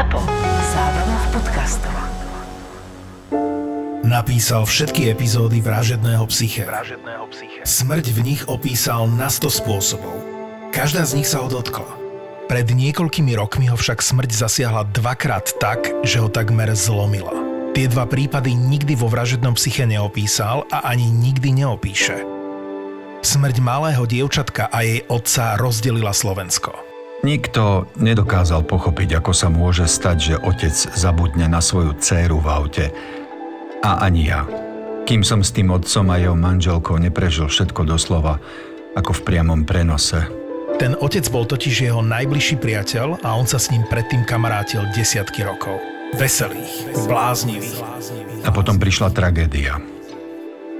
ZAPO. Zábrná v podcastov. Napísal všetky epizódy Vražedného psyche. Smrť v nich opísal na 100 spôsobov. Každá z nich sa ho dotkla. Pred niekoľkými rokmi ho však smrť zasiahla dvakrát tak, že ho takmer zlomila. Tie dva prípady nikdy vo vražednom psyche neopísal a ani nikdy neopíše. Smrť malého dievčatka a jej otca rozdelila Slovensko. Nikto nedokázal pochopiť, ako sa môže stať, že otec zabudne na svoju dcéru v aute. A ani ja. Kým som s tým otcom a jeho manželkou neprežil všetko doslova, ako v priamom prenose. Ten otec bol totiž jeho najbližší priateľ a on sa s ním predtým kamarátil desiatky rokov. Veselých, bláznivých. A potom prišla tragédia.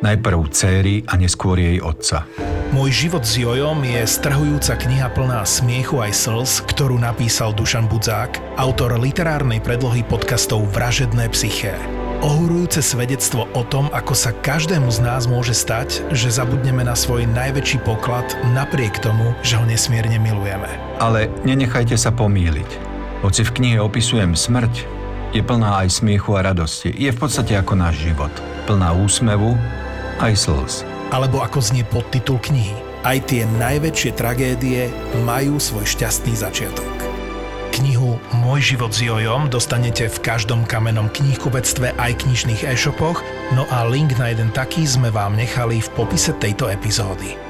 Najprv céry a neskôr jej otca. Môj život s Jojom je strhujúca kniha plná smiechu aj slz, ktorú napísal Dušan Budzák, autor literárnej predlohy podcastov Vražedné psyché. Ohurujúce svedectvo o tom, ako sa každému z nás môže stať, že zabudneme na svoj najväčší poklad napriek tomu, že ho nesmierne milujeme. Ale nenechajte sa pomýliť. Hoci v knihe opisujem smrť, je plná aj smiechu a radosti. Je v podstate ako náš život. Plná úsmevu aj slz. Alebo ako znie podtitul knihy. Aj tie najväčšie tragédie majú svoj šťastný začiatok. Knihu Môj život s Jojom dostanete v každom kamennom knihkupectve aj knižných e-shopoch, no a link na jeden taký sme vám nechali v popise tejto epizódy.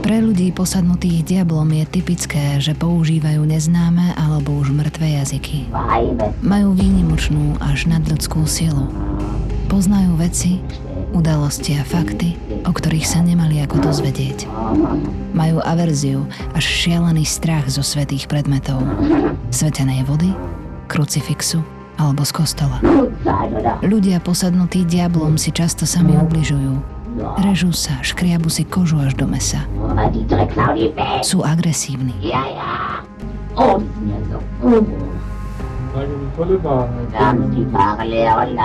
Pre ľudí posadnutých diablom je typické, že používajú neznáme alebo už mŕtve jazyky. Majú výnimočnú až nadľudskú silu. Poznajú veci, udalosti a fakty, o ktorých sa nemali ako dozvedieť. Majú averziu až šialený strach zo svetých predmetov. Svetenej vody, krucifixu alebo z kostola. Ľudia posadnutí diablom si často sami ubližujú, Režú sa, škriabu si kožu až do mesa. Sú agresívni.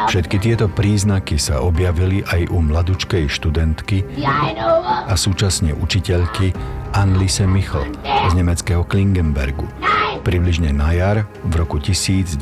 Všetky tieto príznaky sa objavili aj u mladučkej študentky a súčasne učiteľky Annlise Michel z nemeckého Klingenbergu. Približne na jar v roku 1973.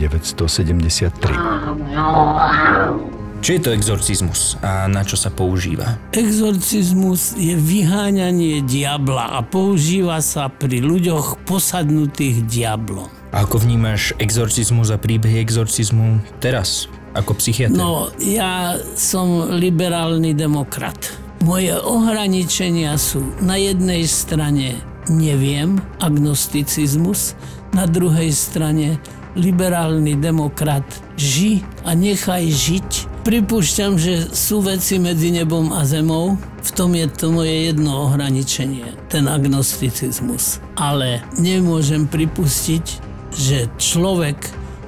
Čo je to exorcizmus a na čo sa používa? Exorcizmus je vyháňanie diabla a používa sa pri ľuďoch posadnutých diablom. A ako vnímaš exorcizmus a príbehy exorcizmu teraz, ako psychiatr? No, ja som liberálny demokrat. Moje ohraničenia sú na jednej strane neviem, agnosticizmus, na druhej strane liberálny demokrat ži a nechaj žiť pripúšťam, že sú veci medzi nebom a zemou. V tom je to moje jedno ohraničenie, ten agnosticizmus. Ale nemôžem pripustiť, že človek,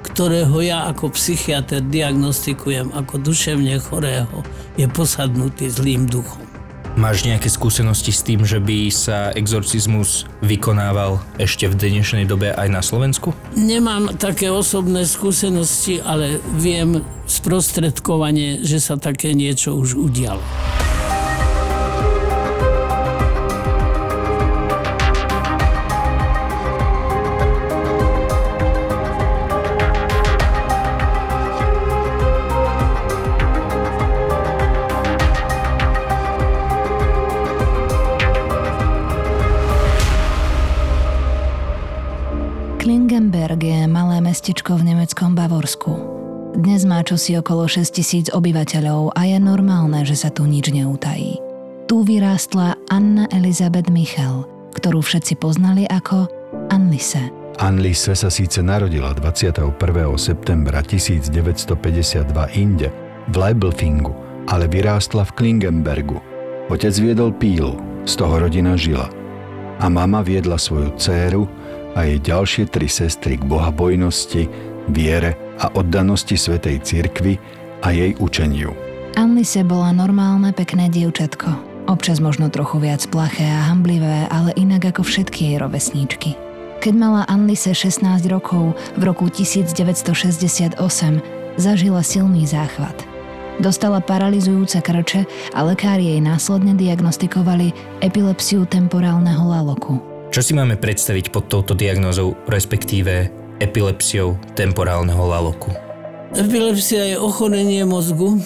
ktorého ja ako psychiatr diagnostikujem ako duševne chorého, je posadnutý zlým duchom. Máš nejaké skúsenosti s tým, že by sa exorcizmus vykonával ešte v dnešnej dobe aj na Slovensku? Nemám také osobné skúsenosti, ale viem sprostredkovanie, že sa také niečo už udialo. Mestečko v nemeckom Bavorsku. Dnes má čosi okolo 6 tisíc obyvateľov a je normálne, že sa tu nič neutají. Tu vyrástla Anna Elizabeth Michel, ktorú všetci poznali ako Annlise. Annlise sa síce narodila 21. septembra 1952 inde, v Leibelfingu, ale vyrástla v Klingenbergu. Otec viedol pílu, z toho rodina žila. A mama viedla svoju dcéru, a jej ďalšie tri sestry k bohabojnosti, viere a oddanosti Svetej Cirkvi a jej učeniu. Anlise bola normálne, pekné dievčatko. Občas možno trochu viac plaché a hamblivé, ale inak ako všetky jej rovesníčky. Keď mala Anlise 16 rokov, v roku 1968 zažila silný záchvat. Dostala paralizujúce krče a lekári jej následne diagnostikovali epilepsiu temporálneho laloku. Čo si máme predstaviť pod touto diagnózou, respektíve epilepsiou temporálneho laloku? Epilepsia je ochorenie mozgu. E,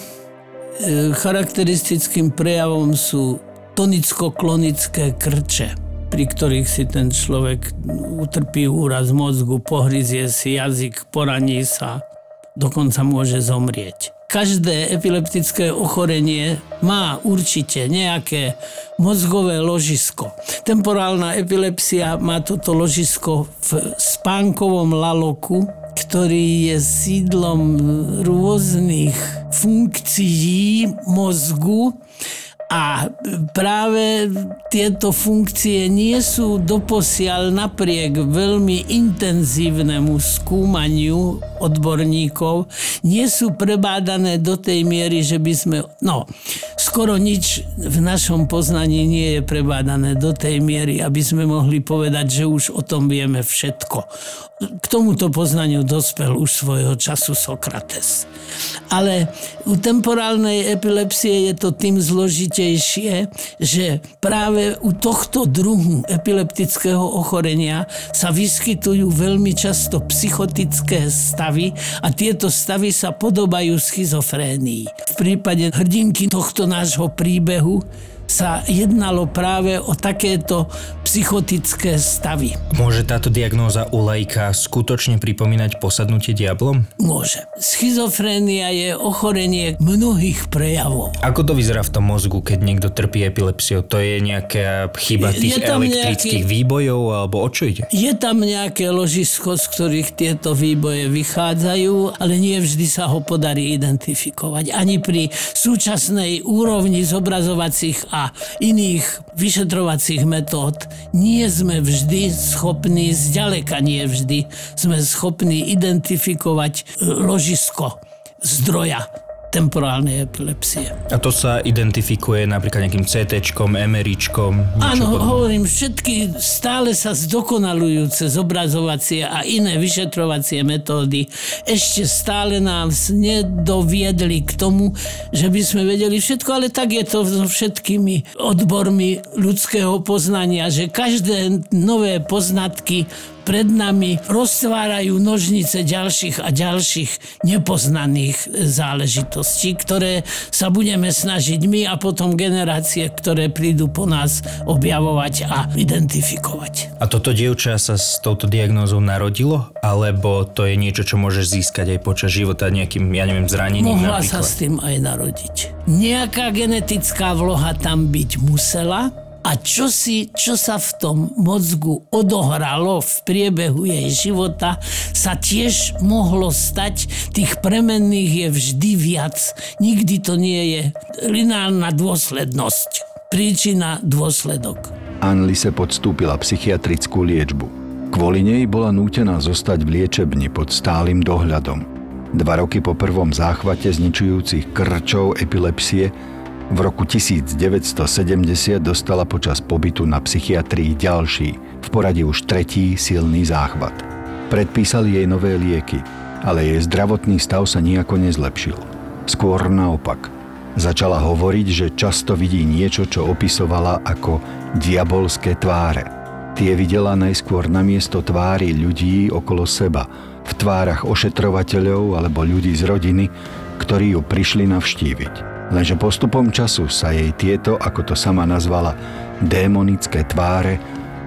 Charakteristickým prejavom sú tonicko-klonické krče, pri ktorých si ten človek utrpí úraz mozgu, pohryzie si jazyk, poraní sa, dokonca môže zomrieť. Každé epileptické ochorenie má určite nejaké mozgové ložisko. Temporálna epilepsia má toto ložisko v spánkovom laloku, ktorý je sídlom rôznych funkcií mozgu a práve tieto funkcie nie sú doposiaľ napriek veľmi intenzívnemu skúmaniu odborníkov, nie sú prebádané do tej miery, že by sme... No, skoro nič v našom poznaní nie je prebádané do tej miery, aby sme mohli povedať, že už o tom vieme všetko. K tomuto poznaniu dospel už svojho času Sokrates. Ale u temporálnej epilepsie je to tým zložitejšie, že práve u tohto druhu epileptického ochorenia sa vyskytujú veľmi často psychotické stavy a tieto stavy sa podobajú schizofrénii. V prípade hrdinky tohto nášho príbehu sa jednalo práve o takéto psychotické stavy. Môže táto diagnóza u lajka skutočne pripomínať posadnutie diablom? Môže. Schizofrénia je ochorenie mnohých prejavov. Ako to vyzerá v tom mozgu, keď niekto trpí epilepsiou? To je nejaká chyba tých elektrických nejaký- výbojov, alebo o čo ide? Je tam nejaké ložisko, z ktorých tieto výboje vychádzajú, ale nie vždy sa ho podarí identifikovať. Ani pri súčasnej úrovni zobrazovacích a iných vyšetrovacích metód. Nie sme vždy schopní, zďaleka nie vždy, sme schopní identifikovať e, ložisko zdroja temporálnej epilepsie. A to sa identifikuje napríklad nejakým CT, niečo Áno, podobné. hovorím, všetky stále sa zdokonalujúce zobrazovacie a iné vyšetrovacie metódy ešte stále nás nedoviedli k tomu, že by sme vedeli všetko, ale tak je to so všetkými odbormi ľudského poznania, že každé nové poznatky pred nami roztvárajú nožnice ďalších a ďalších nepoznaných záležitostí, ktoré sa budeme snažiť my a potom generácie, ktoré prídu po nás objavovať a identifikovať. A toto dievča sa s touto diagnózou narodilo? Alebo to je niečo, čo môžeš získať aj počas života nejakým, ja neviem, zranením Mohla sa napríklad? s tým aj narodiť. Nejaká genetická vloha tam byť musela, a čo, si, čo sa v tom mozgu odohralo v priebehu jej života, sa tiež mohlo stať. Tých premenných je vždy viac. Nikdy to nie je lineárna dôslednosť. Príčina, dôsledok. Annelise podstúpila psychiatrickú liečbu. Kvôli nej bola nútená zostať v liečebni pod stálym dohľadom. Dva roky po prvom záchvate zničujúcich krčov epilepsie v roku 1970 dostala počas pobytu na psychiatrii ďalší, v poradí už tretí silný záchvat. Predpísali jej nové lieky, ale jej zdravotný stav sa nejako nezlepšil. Skôr naopak. Začala hovoriť, že často vidí niečo, čo opisovala ako diabolské tváre. Tie videla najskôr namiesto tvári ľudí okolo seba, v tvárach ošetrovateľov alebo ľudí z rodiny, ktorí ju prišli navštíviť. Lenže postupom času sa jej tieto, ako to sama nazvala, démonické tváre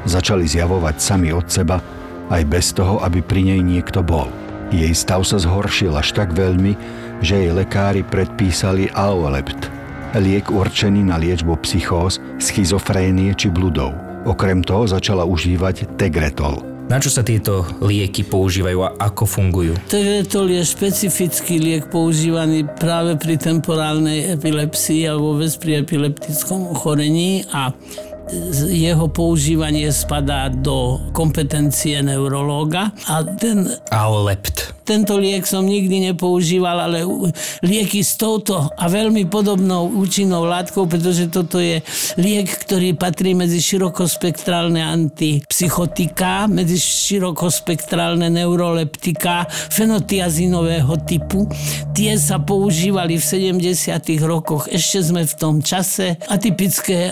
začali zjavovať sami od seba, aj bez toho, aby pri nej niekto bol. Jej stav sa zhoršil až tak veľmi, že jej lekári predpísali Aolept, liek určený na liečbu psychóz, schizofrénie či bludov. Okrem toho začala užívať Tegretol. Na čo sa tieto lieky používajú a ako fungujú? Tegretol je špecifický liek používaný práve pri temporálnej epilepsii alebo vôbec pri epileptickom ochorení a jeho používanie spadá do kompetencie neurológa a ten Aolept. tento liek som nikdy nepoužíval, ale lieky s touto a veľmi podobnou účinnou látkou, pretože toto je liek, ktorý patrí medzi širokospektrálne antipsychotika, medzi širokospektrálne neuroleptika fenotiazinového typu. Tie sa používali v 70. rokoch, ešte sme v tom čase. Atypické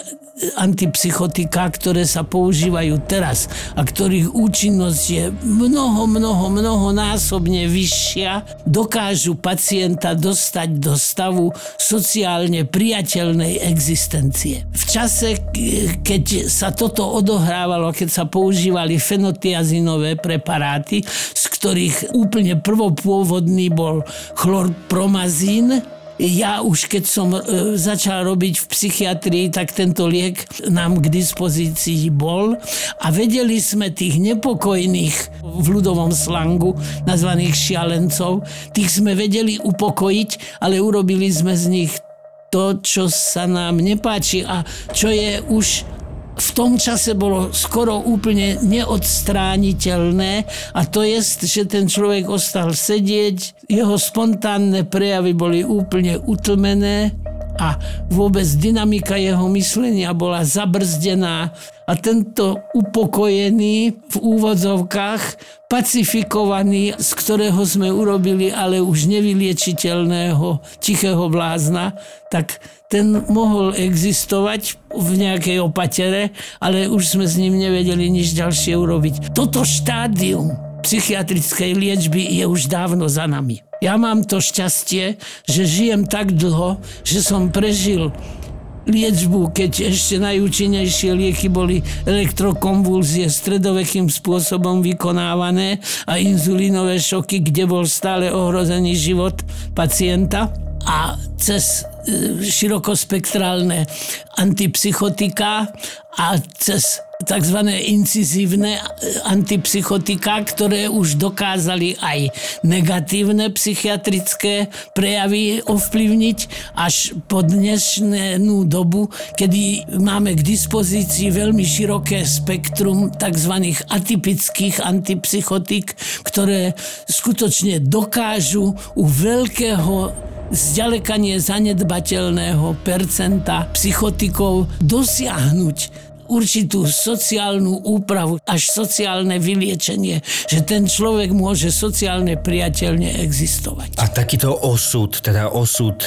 antipsychotika, ktoré sa používajú teraz a ktorých účinnosť je mnoho, mnoho, mnoho násobne vyššia, dokážu pacienta dostať do stavu sociálne priateľnej existencie. V čase, keď sa toto odohrávalo, keď sa používali fenotiazinové preparáty, z ktorých úplne prvopôvodný bol chlorpromazín, ja už keď som e, začal robiť v psychiatrii, tak tento liek nám k dispozícii bol. A vedeli sme tých nepokojných v ľudovom slangu nazvaných šialencov, tých sme vedeli upokojiť, ale urobili sme z nich to, čo sa nám nepáči a čo je už v tom čase bolo skoro úplne neodstrániteľné a to je, že ten človek ostal sedieť, jeho spontánne prejavy boli úplne utlmené a vôbec dynamika jeho myslenia bola zabrzdená a tento upokojený v úvodzovkách pacifikovaný, z ktorého sme urobili ale už nevyliečiteľného tichého blázna, tak ten mohol existovať v nejakej opatere, ale už sme s ním nevedeli nič ďalšie urobiť. Toto štádium psychiatrickej liečby je už dávno za nami. Ja mám to šťastie, že žijem tak dlho, že som prežil liečbu, keď ešte najúčinnejšie lieky boli elektrokonvulzie stredovekým spôsobom vykonávané a inzulínové šoky, kde bol stále ohrozený život pacienta a cez e, širokospektrálne antipsychotika a cez tzv. incizívne e, antipsychotika, ktoré už dokázali aj negatívne psychiatrické prejavy ovplyvniť až po dnešnú dobu, kedy máme k dispozícii veľmi široké spektrum tzv. atypických antipsychotik, ktoré skutočne dokážu u veľkého zďaleka zanedbateľného percenta psychotikov dosiahnuť určitú sociálnu úpravu, až sociálne vyliečenie, že ten človek môže sociálne priateľne existovať. A takýto osud, teda osud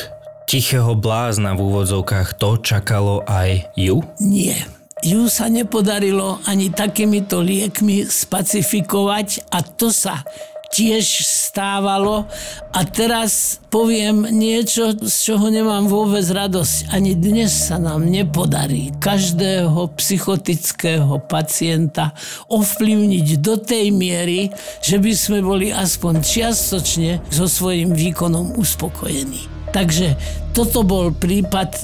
tichého blázna v úvodzovkách, to čakalo aj ju? Nie. Ju sa nepodarilo ani takýmito liekmi spacifikovať a to sa tiež stávalo a teraz poviem niečo, z čoho nemám vôbec radosť. Ani dnes sa nám nepodarí každého psychotického pacienta ovplyvniť do tej miery, že by sme boli aspoň čiastočne so svojím výkonom uspokojení. Takže toto bol prípad e,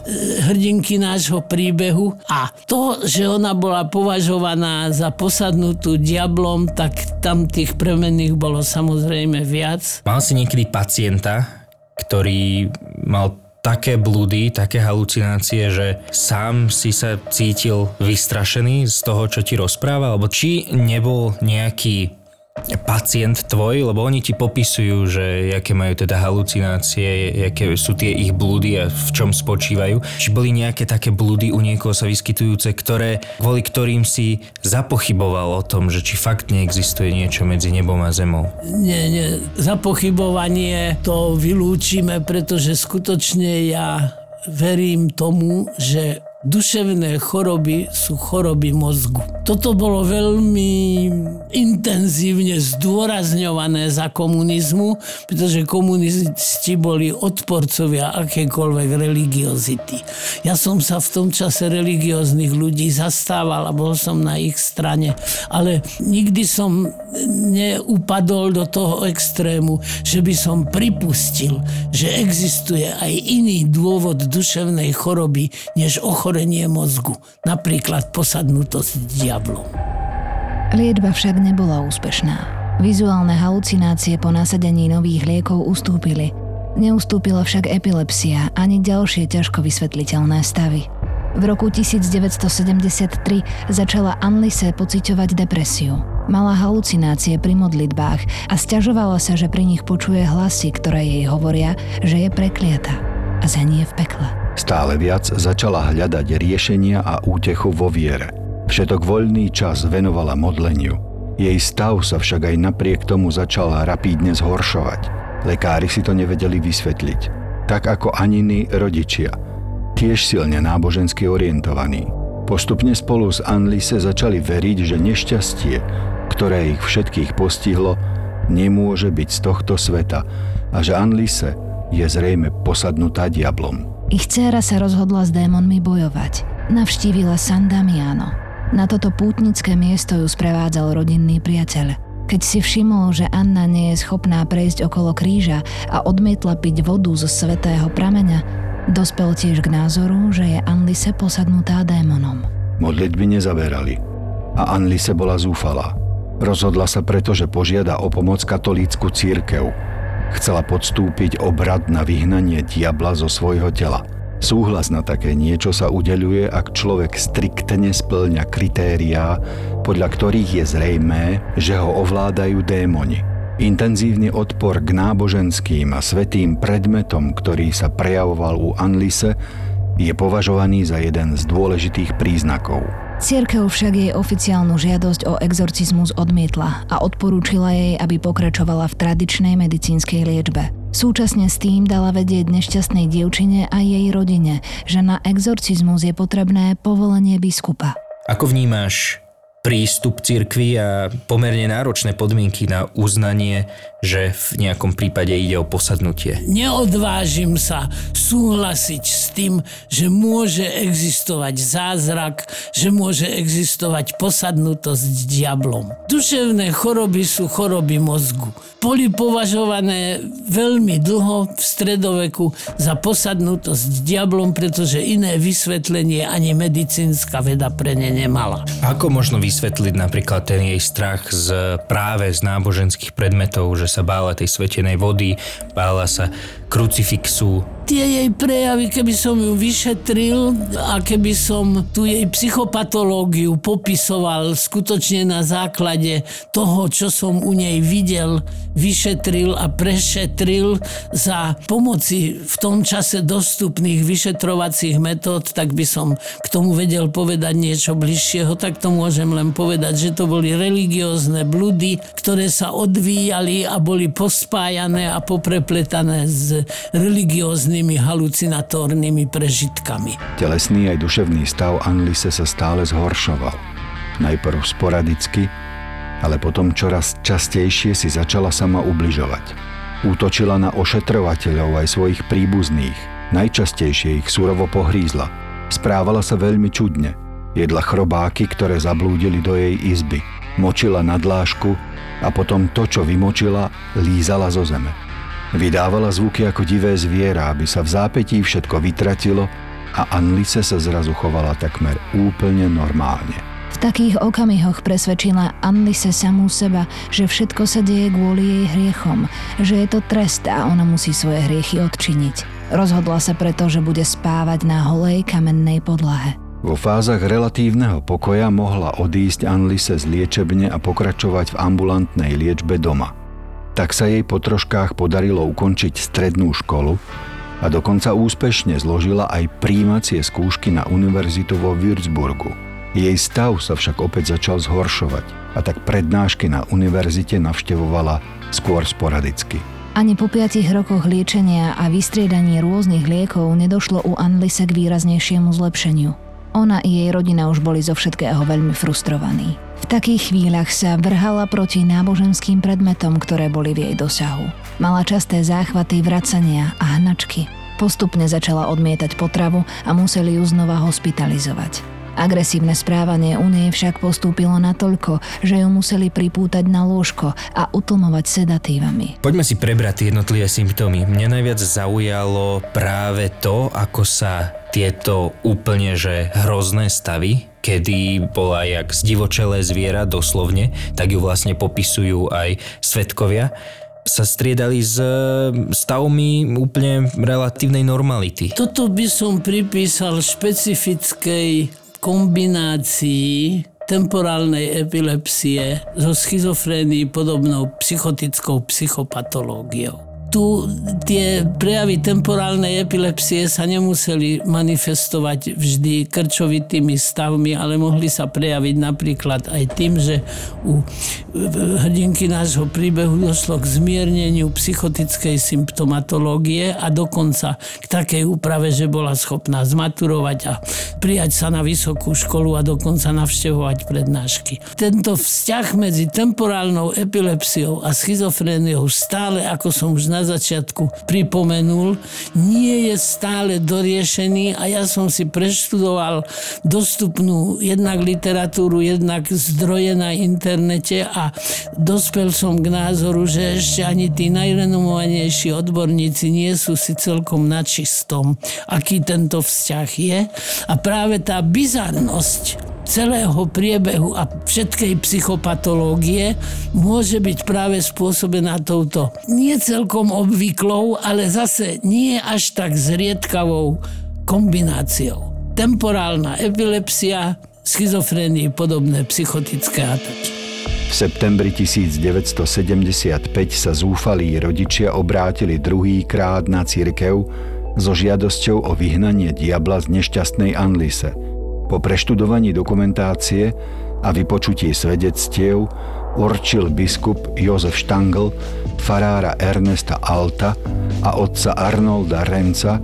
hrdinky nášho príbehu a to, že ona bola považovaná za posadnutú diablom, tak tam tých premenných bolo samozrejme viac. Mal si niekedy pacienta, ktorý mal také blúdy, také halucinácie, že sám si sa cítil vystrašený z toho, čo ti rozpráva? Alebo či nebol nejaký pacient tvoj, lebo oni ti popisujú, že aké majú teda halucinácie, aké sú tie ich blúdy a v čom spočívajú. Či boli nejaké také blúdy u niekoho sa vyskytujúce, ktoré, kvôli ktorým si zapochyboval o tom, že či fakt neexistuje niečo medzi nebom a zemou. Nie, nie, za pochybovanie to vylúčime, pretože skutočne ja verím tomu, že duševné choroby sú choroby mozgu. Toto bolo veľmi intenzívne zdôrazňované za komunizmu, pretože komunisti boli odporcovia akékoľvek religiozity. Ja som sa v tom čase religióznych ľudí zastával a bol som na ich strane, ale nikdy som neupadol do toho extrému, že by som pripustil, že existuje aj iný dôvod duševnej choroby, než ochorenie mozgu, napríklad posadnutosť diablom. Liečba však nebola úspešná. Vizuálne halucinácie po nasadení nových liekov ustúpili. Neustúpila však epilepsia ani ďalšie ťažko vysvetliteľné stavy. V roku 1973 začala Anlise pociťovať depresiu. Mala halucinácie pri modlitbách a stiažovala sa, že pri nich počuje hlasy, ktoré jej hovoria, že je prekliata a zhenie v pekle. Stále viac začala hľadať riešenia a útechu vo viere. Všetok voľný čas venovala modleniu. Jej stav sa však aj napriek tomu začal rapídne zhoršovať. Lekári si to nevedeli vysvetliť. Tak ako Aniny rodičia – tiež silne nábožensky orientovaní. Postupne spolu s Anlise začali veriť, že nešťastie, ktoré ich všetkých postihlo, nemôže byť z tohto sveta a že Anlise je zrejme posadnutá diablom. Ich dcéra sa rozhodla s démonmi bojovať. Navštívila San Damiano. Na toto pútnické miesto ju sprevádzal rodinný priateľ. Keď si všimol, že Anna nie je schopná prejsť okolo kríža a odmietla piť vodu zo svetého prameňa, Dospel tiež k názoru, že je Anlise posadnutá démonom. Modlitby nezaberali a Anlise bola zúfalá. Rozhodla sa preto, že požiada o pomoc katolícku církev. Chcela podstúpiť obrad na vyhnanie diabla zo svojho tela. Súhlas na také niečo sa udeľuje, ak človek striktne splňa kritériá, podľa ktorých je zrejmé, že ho ovládajú démoni. Intenzívny odpor k náboženským a svetým predmetom, ktorý sa prejavoval u Anlise, je považovaný za jeden z dôležitých príznakov. Cierkev však jej oficiálnu žiadosť o exorcizmus odmietla a odporúčila jej, aby pokračovala v tradičnej medicínskej liečbe. Súčasne s tým dala vedieť nešťastnej dievčine a jej rodine, že na exorcizmus je potrebné povolenie biskupa. Ako vnímaš prístup cirkvi a pomerne náročné podmienky na uznanie, že v nejakom prípade ide o posadnutie. Neodvážim sa súhlasiť s tým, že môže existovať zázrak, že môže existovať posadnutosť diablom. Duševné choroby sú choroby mozgu. Boli považované veľmi dlho v stredoveku za posadnutosť diablom, pretože iné vysvetlenie ani medicínska veda pre ne nemala. Ako možno vysvetliť vysvetliť napríklad ten jej strach z práve z náboženských predmetov, že sa bála tej svetenej vody, bála sa krucifixu, tie jej prejavy, keby som ju vyšetril a keby som tu jej psychopatológiu popisoval skutočne na základe toho, čo som u nej videl, vyšetril a prešetril za pomoci v tom čase dostupných vyšetrovacích metód, tak by som k tomu vedel povedať niečo bližšieho, tak to môžem len povedať, že to boli religiózne blúdy, ktoré sa odvíjali a boli pospájané a poprepletané s religióznymi rôznymi halucinatórnymi prežitkami. Telesný aj duševný stav Anlise sa stále zhoršoval. Najprv sporadicky, ale potom čoraz častejšie si začala sama ubližovať. Útočila na ošetrovateľov aj svojich príbuzných. Najčastejšie ich surovo pohrízla. Správala sa veľmi čudne. Jedla chrobáky, ktoré zablúdili do jej izby. Močila na dlášku a potom to, čo vymočila, lízala zo zeme. Vydávala zvuky ako divé zviera, aby sa v zápetí všetko vytratilo a Anlice sa zrazu chovala takmer úplne normálne. V takých okamihoch presvedčila Anlise samú seba, že všetko sa deje kvôli jej hriechom, že je to trest a ona musí svoje hriechy odčiniť. Rozhodla sa preto, že bude spávať na holej kamennej podlahe. Vo fázach relatívneho pokoja mohla odísť Anlise z liečebne a pokračovať v ambulantnej liečbe doma – tak sa jej po troškách podarilo ukončiť strednú školu a dokonca úspešne zložila aj príjmacie skúšky na univerzitu vo Würzburgu. Jej stav sa však opäť začal zhoršovať a tak prednášky na univerzite navštevovala skôr sporadicky. Ani po piatich rokoch liečenia a vystriedaní rôznych liekov nedošlo u Anlise k výraznejšiemu zlepšeniu. Ona i jej rodina už boli zo všetkého veľmi frustrovaní. V takých chvíľach sa vrhala proti náboženským predmetom, ktoré boli v jej dosahu. Mala časté záchvaty vracania a hnačky. Postupne začala odmietať potravu a museli ju znova hospitalizovať. Agresívne správanie u nej však postúpilo natoľko, že ju museli pripútať na lôžko a utlmovať sedatívami. Poďme si prebrať tie jednotlivé symptómy. Mňa najviac zaujalo práve to, ako sa tieto úplne že hrozné stavy, kedy bola jak zdivočelé zviera doslovne, tak ju vlastne popisujú aj svetkovia sa striedali s e, stavmi úplne relatívnej normality. Toto by som pripísal špecifickej kombinácii temporálnej epilepsie so schizofrénií podobnou psychotickou psychopatológiou tu tie prejavy temporálnej epilepsie sa nemuseli manifestovať vždy krčovitými stavmi, ale mohli sa prejaviť napríklad aj tým, že u hrdinky nášho príbehu došlo k zmierneniu psychotickej symptomatológie a dokonca k takej úprave, že bola schopná zmaturovať a prijať sa na vysokú školu a dokonca navštevovať prednášky. Tento vzťah medzi temporálnou epilepsiou a schizofréniou stále, ako som už na začiatku pripomenul, nie je stále doriešený a ja som si preštudoval dostupnú jednak literatúru, jednak zdroje na internete a dospel som k názoru, že ešte ani tí najrenomovanejší odborníci nie sú si celkom na čistom, aký tento vzťah je. A práve tá bizarnosť celého priebehu a všetkej psychopatológie môže byť práve spôsobená touto nie celkom obvyklou, ale zase nie až tak zriedkavou kombináciou. Temporálna epilepsia, schizofrénii podobné psychotické ataky. V septembri 1975 sa zúfalí rodičia obrátili druhýkrát na církev so žiadosťou o vyhnanie diabla z nešťastnej Anlise – po preštudovaní dokumentácie a vypočutí svedectiev určil biskup Jozef Štangl farára Ernesta Alta a otca Arnolda Renca,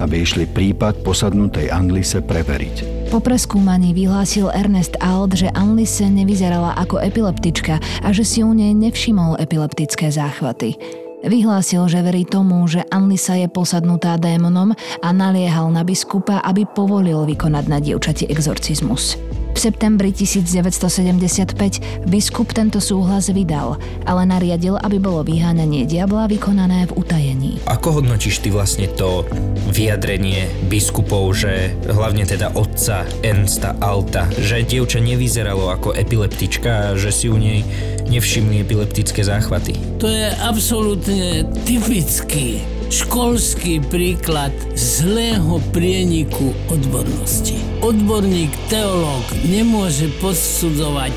aby išli prípad posadnutej Anlise preveriť. Po preskúmaní vyhlásil Ernest Alt, že Anlise nevyzerala ako epileptička a že si u nej nevšimol epileptické záchvaty. Vyhlásil, že verí tomu, že Anlisa je posadnutá démonom a naliehal na biskupa, aby povolil vykonať na dievčati exorcizmus. V septembri 1975 biskup tento súhlas vydal, ale nariadil, aby bolo vyháňanie diabla vykonané v utajení. Ako hodnotíš ty vlastne to vyjadrenie biskupov, že hlavne teda otca Ernsta Alta, že dievča nevyzeralo ako epileptička a že si u nej nevšimli epileptické záchvaty? To je absolútne typický školský príklad zlého prieniku odbornosti. Odborník, teológ nemôže posudzovať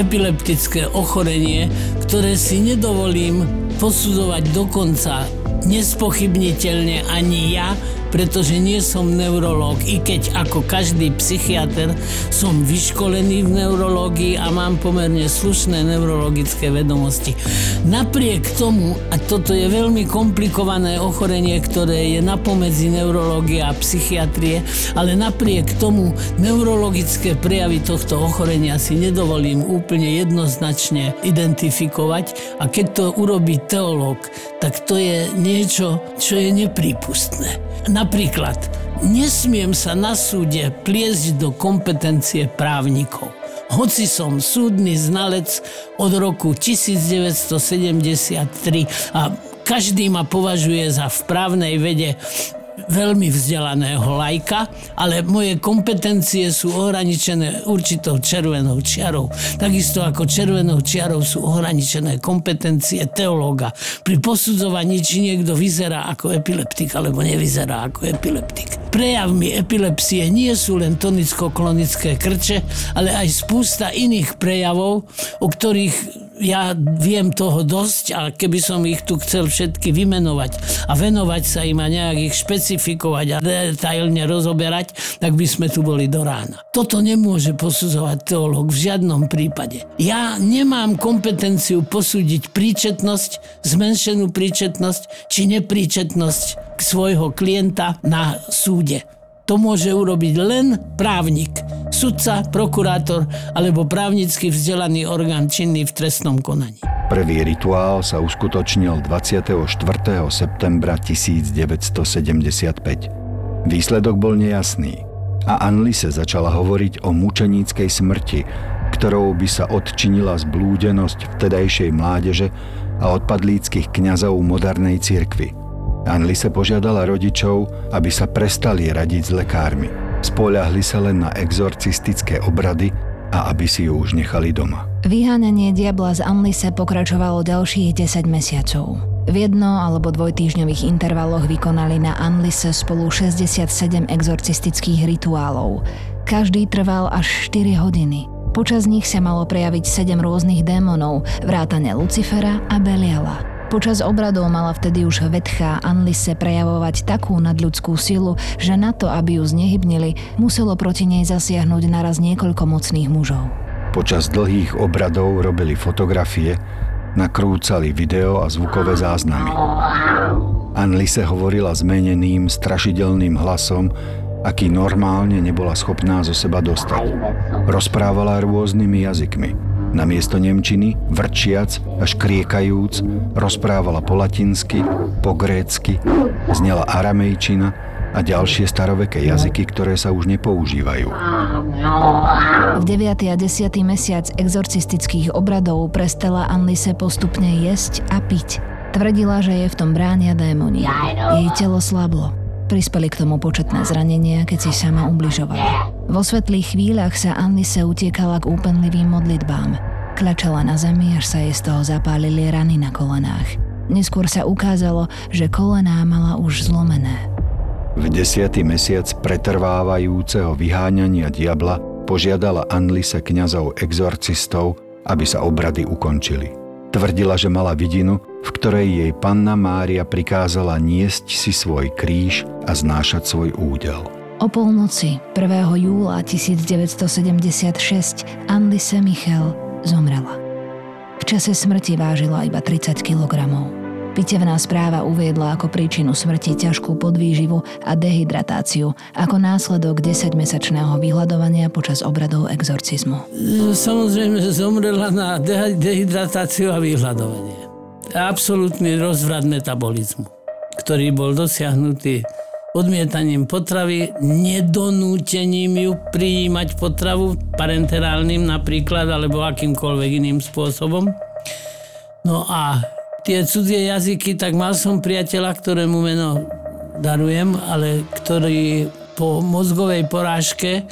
epileptické ochorenie, ktoré si nedovolím posudzovať dokonca nespochybniteľne ani ja, pretože nie som neurológ, i keď ako každý psychiatr som vyškolený v neurológii a mám pomerne slušné neurologické vedomosti. Napriek tomu, a toto je veľmi komplikované ochorenie, ktoré je napomedzi neurológie a psychiatrie, ale napriek tomu neurologické prejavy tohto ochorenia si nedovolím úplne jednoznačne identifikovať a keď to urobí teológ, tak to je niečo, čo je neprípustné. Napríklad, nesmiem sa na súde pliesť do kompetencie právnikov. Hoci som súdny znalec od roku 1973 a každý ma považuje za v právnej vede veľmi vzdelaného lajka, ale moje kompetencie sú ohraničené určitou červenou čiarou. Takisto ako červenou čiarou sú ohraničené kompetencie teológa pri posudzovaní, či niekto vyzerá ako epileptik alebo nevyzerá ako epileptik. Prejavmi epilepsie nie sú len tonicko-klonické krče, ale aj spústa iných prejavov, o ktorých ja viem toho dosť a keby som ich tu chcel všetky vymenovať a venovať sa im a nejak ich špecifikovať a detailne rozoberať, tak by sme tu boli do rána. Toto nemôže posudzovať teológ v žiadnom prípade. Ja nemám kompetenciu posúdiť príčetnosť, zmenšenú príčetnosť či nepríčetnosť svojho klienta na súde. To môže urobiť len právnik, sudca, prokurátor alebo právnicky vzdelaný orgán činný v trestnom konaní. Prvý rituál sa uskutočnil 24. septembra 1975. Výsledok bol nejasný a Anlise začala hovoriť o mučeníckej smrti, ktorou by sa odčinila zblúdenosť vtedajšej mládeže a odpadlíckých kňazov modernej cirkvy – Anlise požiadala rodičov, aby sa prestali radiť s lekármi. Spoľahli sa len na exorcistické obrady a aby si ju už nechali doma. Vyháňanie diabla z Anlise pokračovalo ďalších 10 mesiacov. V jedno- alebo dvojtýždňových intervaloch vykonali na Anlise spolu 67 exorcistických rituálov. Každý trval až 4 hodiny. Počas nich sa malo prejaviť 7 rôznych démonov, vrátane Lucifera a Beliala. Počas obradov mala vtedy už vedchá Anlise prejavovať takú nadľudskú silu, že na to, aby ju znehybnili, muselo proti nej zasiahnuť naraz niekoľko mocných mužov. Počas dlhých obradov robili fotografie, nakrúcali video a zvukové záznamy. Anlise hovorila zmeneným, strašidelným hlasom, aký normálne nebola schopná zo seba dostať. Rozprávala rôznymi jazykmi. Namiesto nemčiny, vrčiac až kriekajúc, rozprávala po latinsky, po grécky, znela aramejčina a ďalšie staroveké jazyky, ktoré sa už nepoužívajú. V 9. a 10. mesiac exorcistických obradov prestala Anlise postupne jesť a piť. Tvrdila, že je v tom bránia démoni. Jej telo slablo. Prispeli k tomu početné zranenia, keď si sama ubližovala. Vo svetlých chvíľach sa Anlise utiekala k úpenlivým modlitbám. Klačala na zemi, až sa jej z toho zapálili rany na kolenách. Neskôr sa ukázalo, že kolená mala už zlomené. V desiatý mesiac pretrvávajúceho vyháňania diabla požiadala Anlise kňazov exorcistov, aby sa obrady ukončili. Tvrdila, že mala vidinu, v ktorej jej panna Mária prikázala niesť si svoj kríž a znášať svoj údel. O polnoci 1. júla 1976 Anlise Michel zomrela. V čase smrti vážila iba 30 kilogramov. Pitevná správa uviedla ako príčinu smrti ťažkú podvýživu a dehydratáciu ako následok 10-mesačného vyhľadovania počas obradov exorcizmu. Samozrejme, že zomrela na dehydratáciu a vyhľadovanie. Absolutný rozvrat metabolizmu, ktorý bol dosiahnutý odmietaním potravy, nedonútením ju prijímať potravu parenterálnym napríklad, alebo akýmkoľvek iným spôsobom. No a tie cudzie jazyky, tak mal som priateľa, ktorému meno darujem, ale ktorý po mozgovej porážke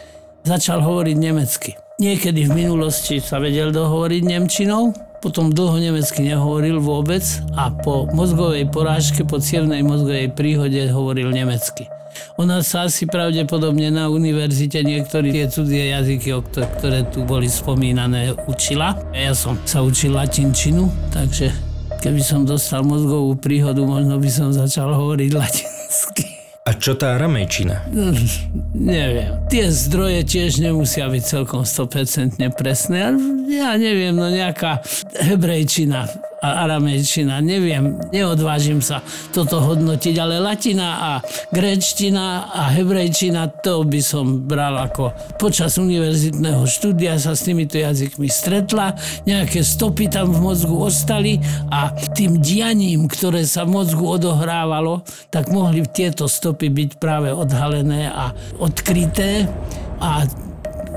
začal hovoriť nemecky. Niekedy v minulosti sa vedel dohovoriť nemčinou, potom dlho nemecky nehovoril vôbec a po mozgovej porážke, po cievnej mozgovej príhode hovoril nemecky. Ona sa asi pravdepodobne na univerzite niektoré tie cudzie jazyky, ktoré tu boli spomínané, učila. Ja som sa učil latinčinu, takže Keby som dostal mozgovú príhodu, možno by som začal hovoriť latinsky. A čo tá aramejčina? Neviem. Tie zdroje tiež nemusia byť celkom 100% presné. Ja neviem, no nejaká hebrejčina aramejčina. Neviem, neodvážim sa toto hodnotiť, ale latina a gréčtina a hebrejčina to by som bral ako počas univerzitného štúdia sa s týmito jazykmi stretla, nejaké stopy tam v mozgu ostali a tým dianím, ktoré sa v mozgu odohrávalo, tak mohli tieto stopy byť práve odhalené a odkryté a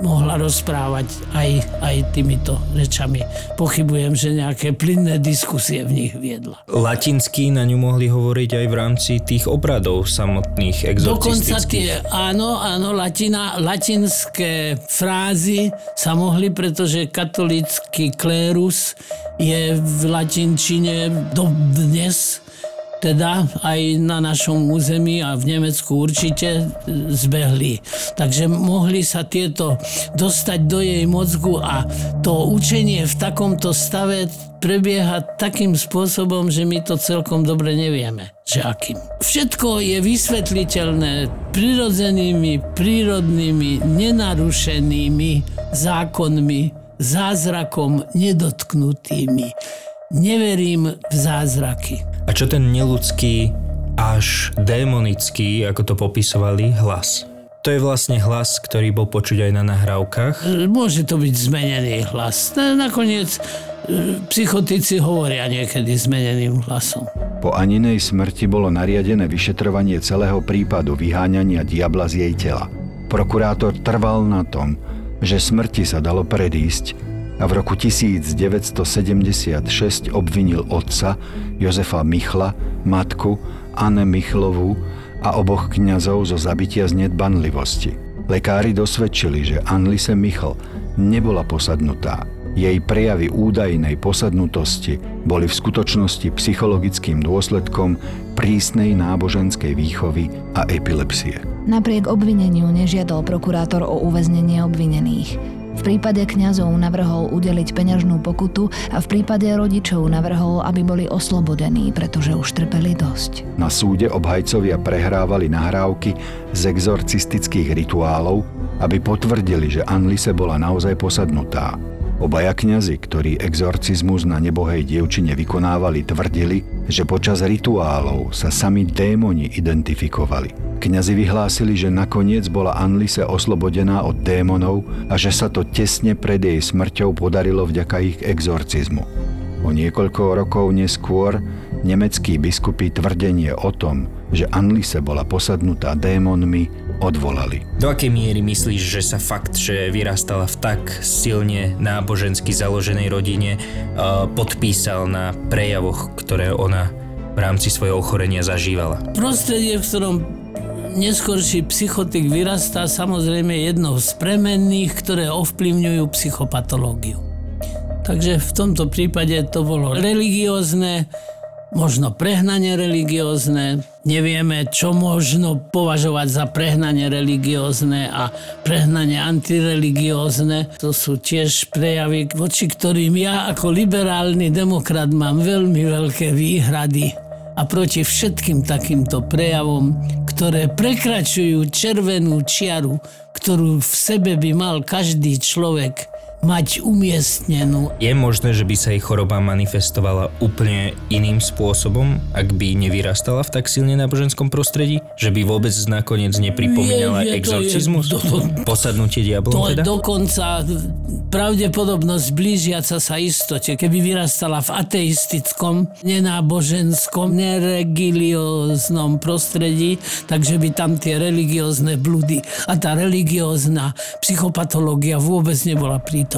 mohla rozprávať aj, aj týmito rečami. Pochybujem, že nejaké plynné diskusie v nich viedla. Latinsky na ňu mohli hovoriť aj v rámci tých obradov samotných exorcistických. Dokonca tie, áno, áno, latina, latinské frázy sa mohli, pretože katolícky klérus je v latinčine dodnes teda aj na našom území a v Nemecku určite zbehli. Takže mohli sa tieto dostať do jej mozgu a to učenie v takomto stave prebieha takým spôsobom, že my to celkom dobre nevieme, že akým. Všetko je vysvetliteľné prirodzenými, prírodnými, nenarušenými zákonmi, zázrakom nedotknutými. Neverím v zázraky. A čo ten neludský, až démonický, ako to popisovali, hlas? To je vlastne hlas, ktorý bol počuť aj na nahrávkach? Môže to byť zmenený hlas. Nakoniec e, psychotici hovoria niekedy zmeneným hlasom. Po Aninej smrti bolo nariadené vyšetrovanie celého prípadu vyháňania diabla z jej tela. Prokurátor trval na tom, že smrti sa dalo predísť a v roku 1976 obvinil otca Jozefa Michla, matku Anne Michlovú a oboch kňazov zo zabitia z nedbanlivosti. Lekári dosvedčili, že Anlise Michl nebola posadnutá. Jej prejavy údajnej posadnutosti boli v skutočnosti psychologickým dôsledkom prísnej náboženskej výchovy a epilepsie. Napriek obvineniu nežiadal prokurátor o uväznenie obvinených. V prípade kňazov navrhol udeliť peňažnú pokutu a v prípade rodičov navrhol, aby boli oslobodení, pretože už trpeli dosť. Na súde obhajcovia prehrávali nahrávky z exorcistických rituálov, aby potvrdili, že Anlise bola naozaj posadnutá. Obaja kňazi, ktorí exorcizmus na nebohej dievčine vykonávali, tvrdili, že počas rituálov sa sami démoni identifikovali. Kňazi vyhlásili, že nakoniec bola Anlise oslobodená od démonov a že sa to tesne pred jej smrťou podarilo vďaka ich exorcizmu. O niekoľko rokov neskôr nemeckí biskupy tvrdenie o tom, že Anlise bola posadnutá démonmi, odvolali. Do akej miery myslíš, že sa fakt, že vyrastala v tak silne nábožensky založenej rodine, uh, podpísal na prejavoch, ktoré ona v rámci svojho ochorenia zažívala? Prostredie, v ktorom neskorší psychotik vyrastá, samozrejme jednou z premenných, ktoré ovplyvňujú psychopatológiu. Takže v tomto prípade to bolo religiózne, možno prehnanie religiózne, nevieme, čo možno považovať za prehnanie religiózne a prehnanie antireligiózne. To sú tiež prejavy, voči ktorým ja ako liberálny demokrat mám veľmi veľké výhrady a proti všetkým takýmto prejavom, ktoré prekračujú červenú čiaru, ktorú v sebe by mal každý človek mať umiestnenú. Je možné, že by sa jej choroba manifestovala úplne iným spôsobom, ak by nevyrastala v tak silne náboženskom prostredí? Že by vôbec nakoniec nepripomínala Je- je- to exorcizmus? je- to- to- Posadnutie diablom To je teda? dokonca pravdepodobnosť blížiaca sa istote. Keby vyrastala v ateistickom, nenáboženskom, neregilióznom prostredí, takže by tam tie religiózne blúdy a tá religiózna psychopatológia vôbec nebola prítomná.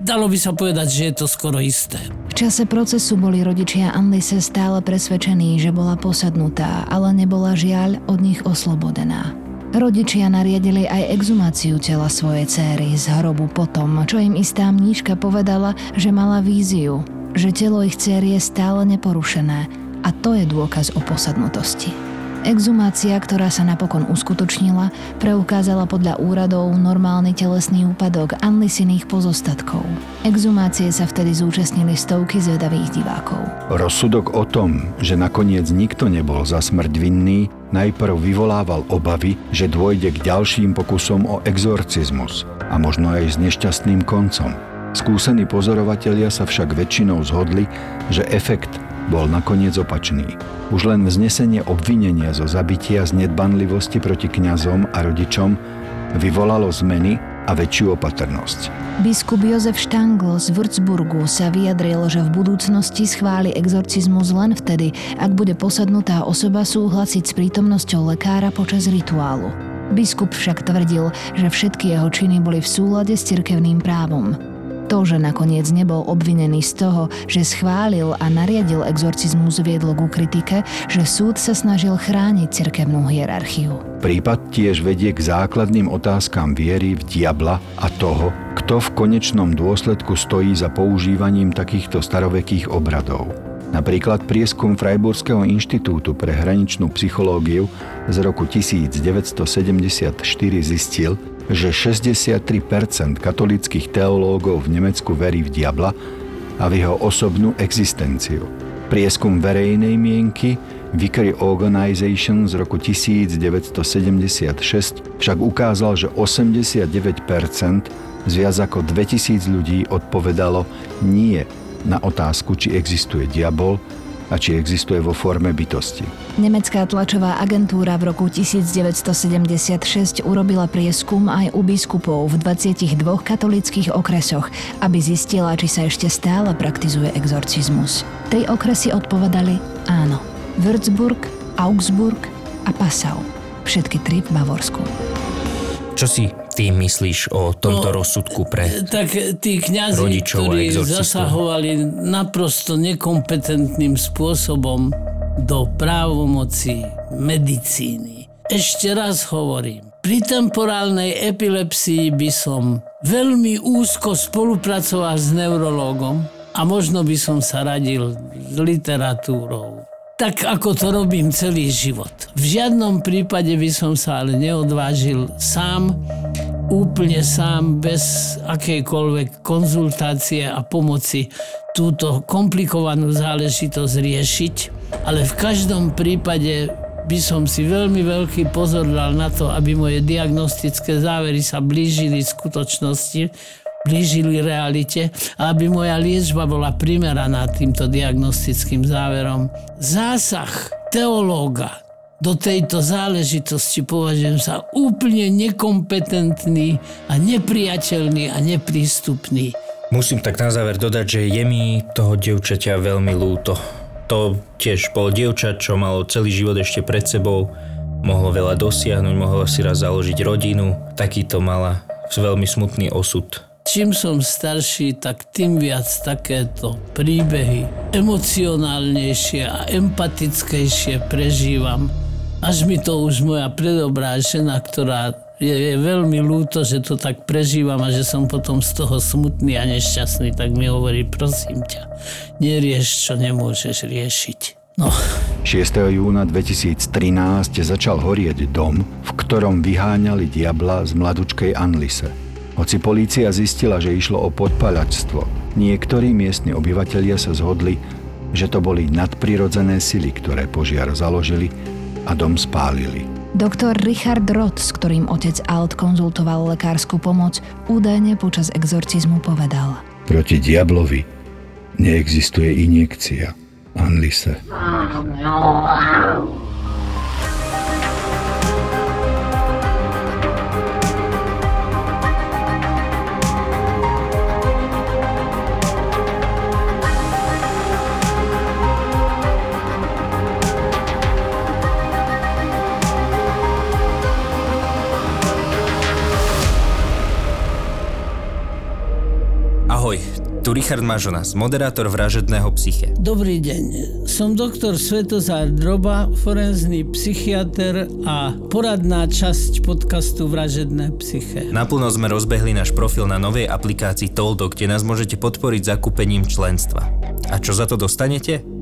Dalo by sa povedať, že je to skoro isté. V čase procesu boli rodičia Anlise stále presvedčení, že bola posadnutá, ale nebola žiaľ od nich oslobodená. Rodičia nariadili aj exumáciu tela svojej céry z hrobu potom, čo im istá mníška povedala, že mala víziu, že telo ich céry je stále neporušené a to je dôkaz o posadnutosti. Exumácia, ktorá sa napokon uskutočnila, preukázala podľa úradov normálny telesný úpadok Anlisiných pozostatkov. Exumácie sa vtedy zúčastnili stovky zvedavých divákov. Rozsudok o tom, že nakoniec nikto nebol za smrť vinný, najprv vyvolával obavy, že dôjde k ďalším pokusom o exorcizmus a možno aj s nešťastným koncom. Skúsení pozorovatelia sa však väčšinou zhodli, že efekt bol nakoniec opačný. Už len vznesenie obvinenia zo zabitia z nedbanlivosti proti kňazom a rodičom vyvolalo zmeny a väčšiu opatrnosť. Biskup Jozef Štangl z Würzburgu sa vyjadril, že v budúcnosti schváli exorcizmus len vtedy, ak bude posadnutá osoba súhlasiť s prítomnosťou lekára počas rituálu. Biskup však tvrdil, že všetky jeho činy boli v súlade s cirkevným právom. To, že nakoniec nebol obvinený z toho, že schválil a nariadil exorcizmus viedlo ku kritike, že súd sa snažil chrániť cirkevnú hierarchiu. Prípad tiež vedie k základným otázkam viery v diabla a toho, kto v konečnom dôsledku stojí za používaním takýchto starovekých obradov. Napríklad prieskum Freiburského inštitútu pre hraničnú psychológiu z roku 1974 zistil, že 63% katolických teológov v Nemecku verí v diabla a v jeho osobnú existenciu. Prieskum verejnej mienky Vickery Organization z roku 1976 však ukázal, že 89% z viac ako 2000 ľudí odpovedalo nie na otázku, či existuje diabol a či existuje vo forme bytosti. Nemecká tlačová agentúra v roku 1976 urobila prieskum aj u biskupov v 22 katolických okresoch, aby zistila, či sa ešte stále praktizuje exorcizmus. Tri okresy odpovedali áno. Würzburg, Augsburg a Passau. Všetky tri v Bavorsku. Čo si ty myslíš o tomto No, rozsudku pre... Tak tí kňazi, ktorí zasahovali naprosto nekompetentným spôsobom do právomoci medicíny. Ešte raz hovorím, Pri temporálnej epilepsii by som veľmi úzko spolupracoval s neurológom a možno by som sa radil s literatúrou. Tak ako to robím celý život. V žiadnom prípade by som sa ale neodvážil sám, úplne sám, bez akejkoľvek konzultácie a pomoci túto komplikovanú záležitosť riešiť. Ale v každom prípade by som si veľmi veľký pozor dal na to, aby moje diagnostické závery sa blížili skutočnosti, blížili realite a aby moja liečba bola primeraná týmto diagnostickým záverom. Zásah teológa do tejto záležitosti považujem sa úplne nekompetentný a nepriateľný a neprístupný. Musím tak na záver dodať, že je mi toho dievčaťa veľmi lúto to tiež bol dievčat, čo malo celý život ešte pred sebou, mohlo veľa dosiahnuť, mohlo si raz založiť rodinu, takýto mala veľmi smutný osud. Čím som starší, tak tým viac takéto príbehy emocionálnejšie a empatickejšie prežívam. Až mi to už moja predobrá žena, ktorá je, je veľmi ľúto, že to tak prežívam a že som potom z toho smutný a nešťastný, tak mi hovorí, prosím ťa, nerieš, čo nemôžeš riešiť. No. 6. júna 2013 začal horieť dom, v ktorom vyháňali diabla z mladučkej Anlise. Hoci polícia zistila, že išlo o podpaľačstvo, niektorí miestni obyvatelia sa zhodli, že to boli nadprirodzené sily, ktoré požiar založili a dom spálili. Doktor Richard Roth, s ktorým otec Alt konzultoval lekárskú pomoc, údajne počas exorcizmu povedal. Proti diablovi neexistuje injekcia. Anlise. Tu Richard Mažonas, moderátor vražedného psyche. Dobrý deň, som doktor Svetozár Droba, forenzný psychiatr a poradná časť podcastu Vražedné psyche. Naplno sme rozbehli náš profil na novej aplikácii Toldo, kde nás môžete podporiť zakúpením členstva. A čo za to dostanete?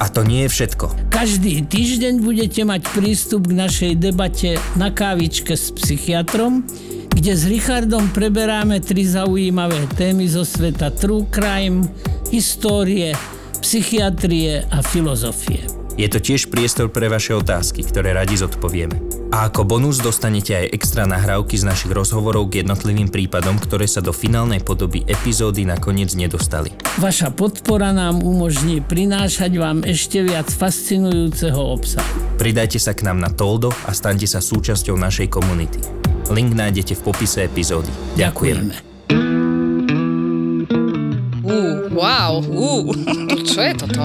A to nie je všetko. Každý týždeň budete mať prístup k našej debate na kávičke s psychiatrom, kde s Richardom preberáme tri zaujímavé témy zo sveta true crime, histórie, psychiatrie a filozofie. Je to tiež priestor pre vaše otázky, ktoré radi zodpovieme. A ako bonus dostanete aj extra nahrávky z našich rozhovorov k jednotlivým prípadom, ktoré sa do finálnej podoby epizódy nakoniec nedostali. Vaša podpora nám umožní prinášať vám ešte viac fascinujúceho obsahu. Pridajte sa k nám na Toldo a staňte sa súčasťou našej komunity. Link nájdete v popise epizódy. Ďakujeme. Uh, wow, uh, čo je toto?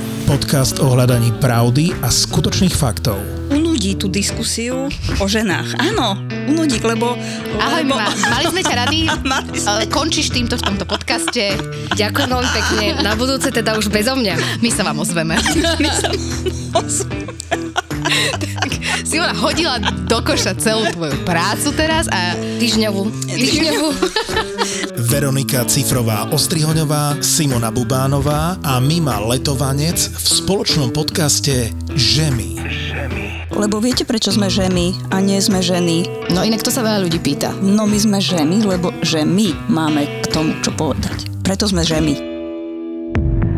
podcast o hľadaní pravdy a skutočných faktov. Unudí tú diskusiu o ženách. Áno, unudí, lebo... Ahoj, lebo... Mali sme ťa rady. Sme. Končíš týmto v tomto podcaste. Ďakujem veľmi pekne. Na budúce teda už bezo mňa. My sa vám ozveme. My sa ozveme. tak si ona hodila do koša celú tvoju prácu teraz a týždňovú. Týždňovú. Veronika Cifrová Ostrihoňová, Simona Bubánová a Mima Letovanec v spoločnom podcaste Žemy. Lebo viete, prečo sme ženy a nie sme ženy? No inak to sa veľa ľudí pýta. No my sme ženy, lebo že my máme k tomu čo povedať. preto sme ženy.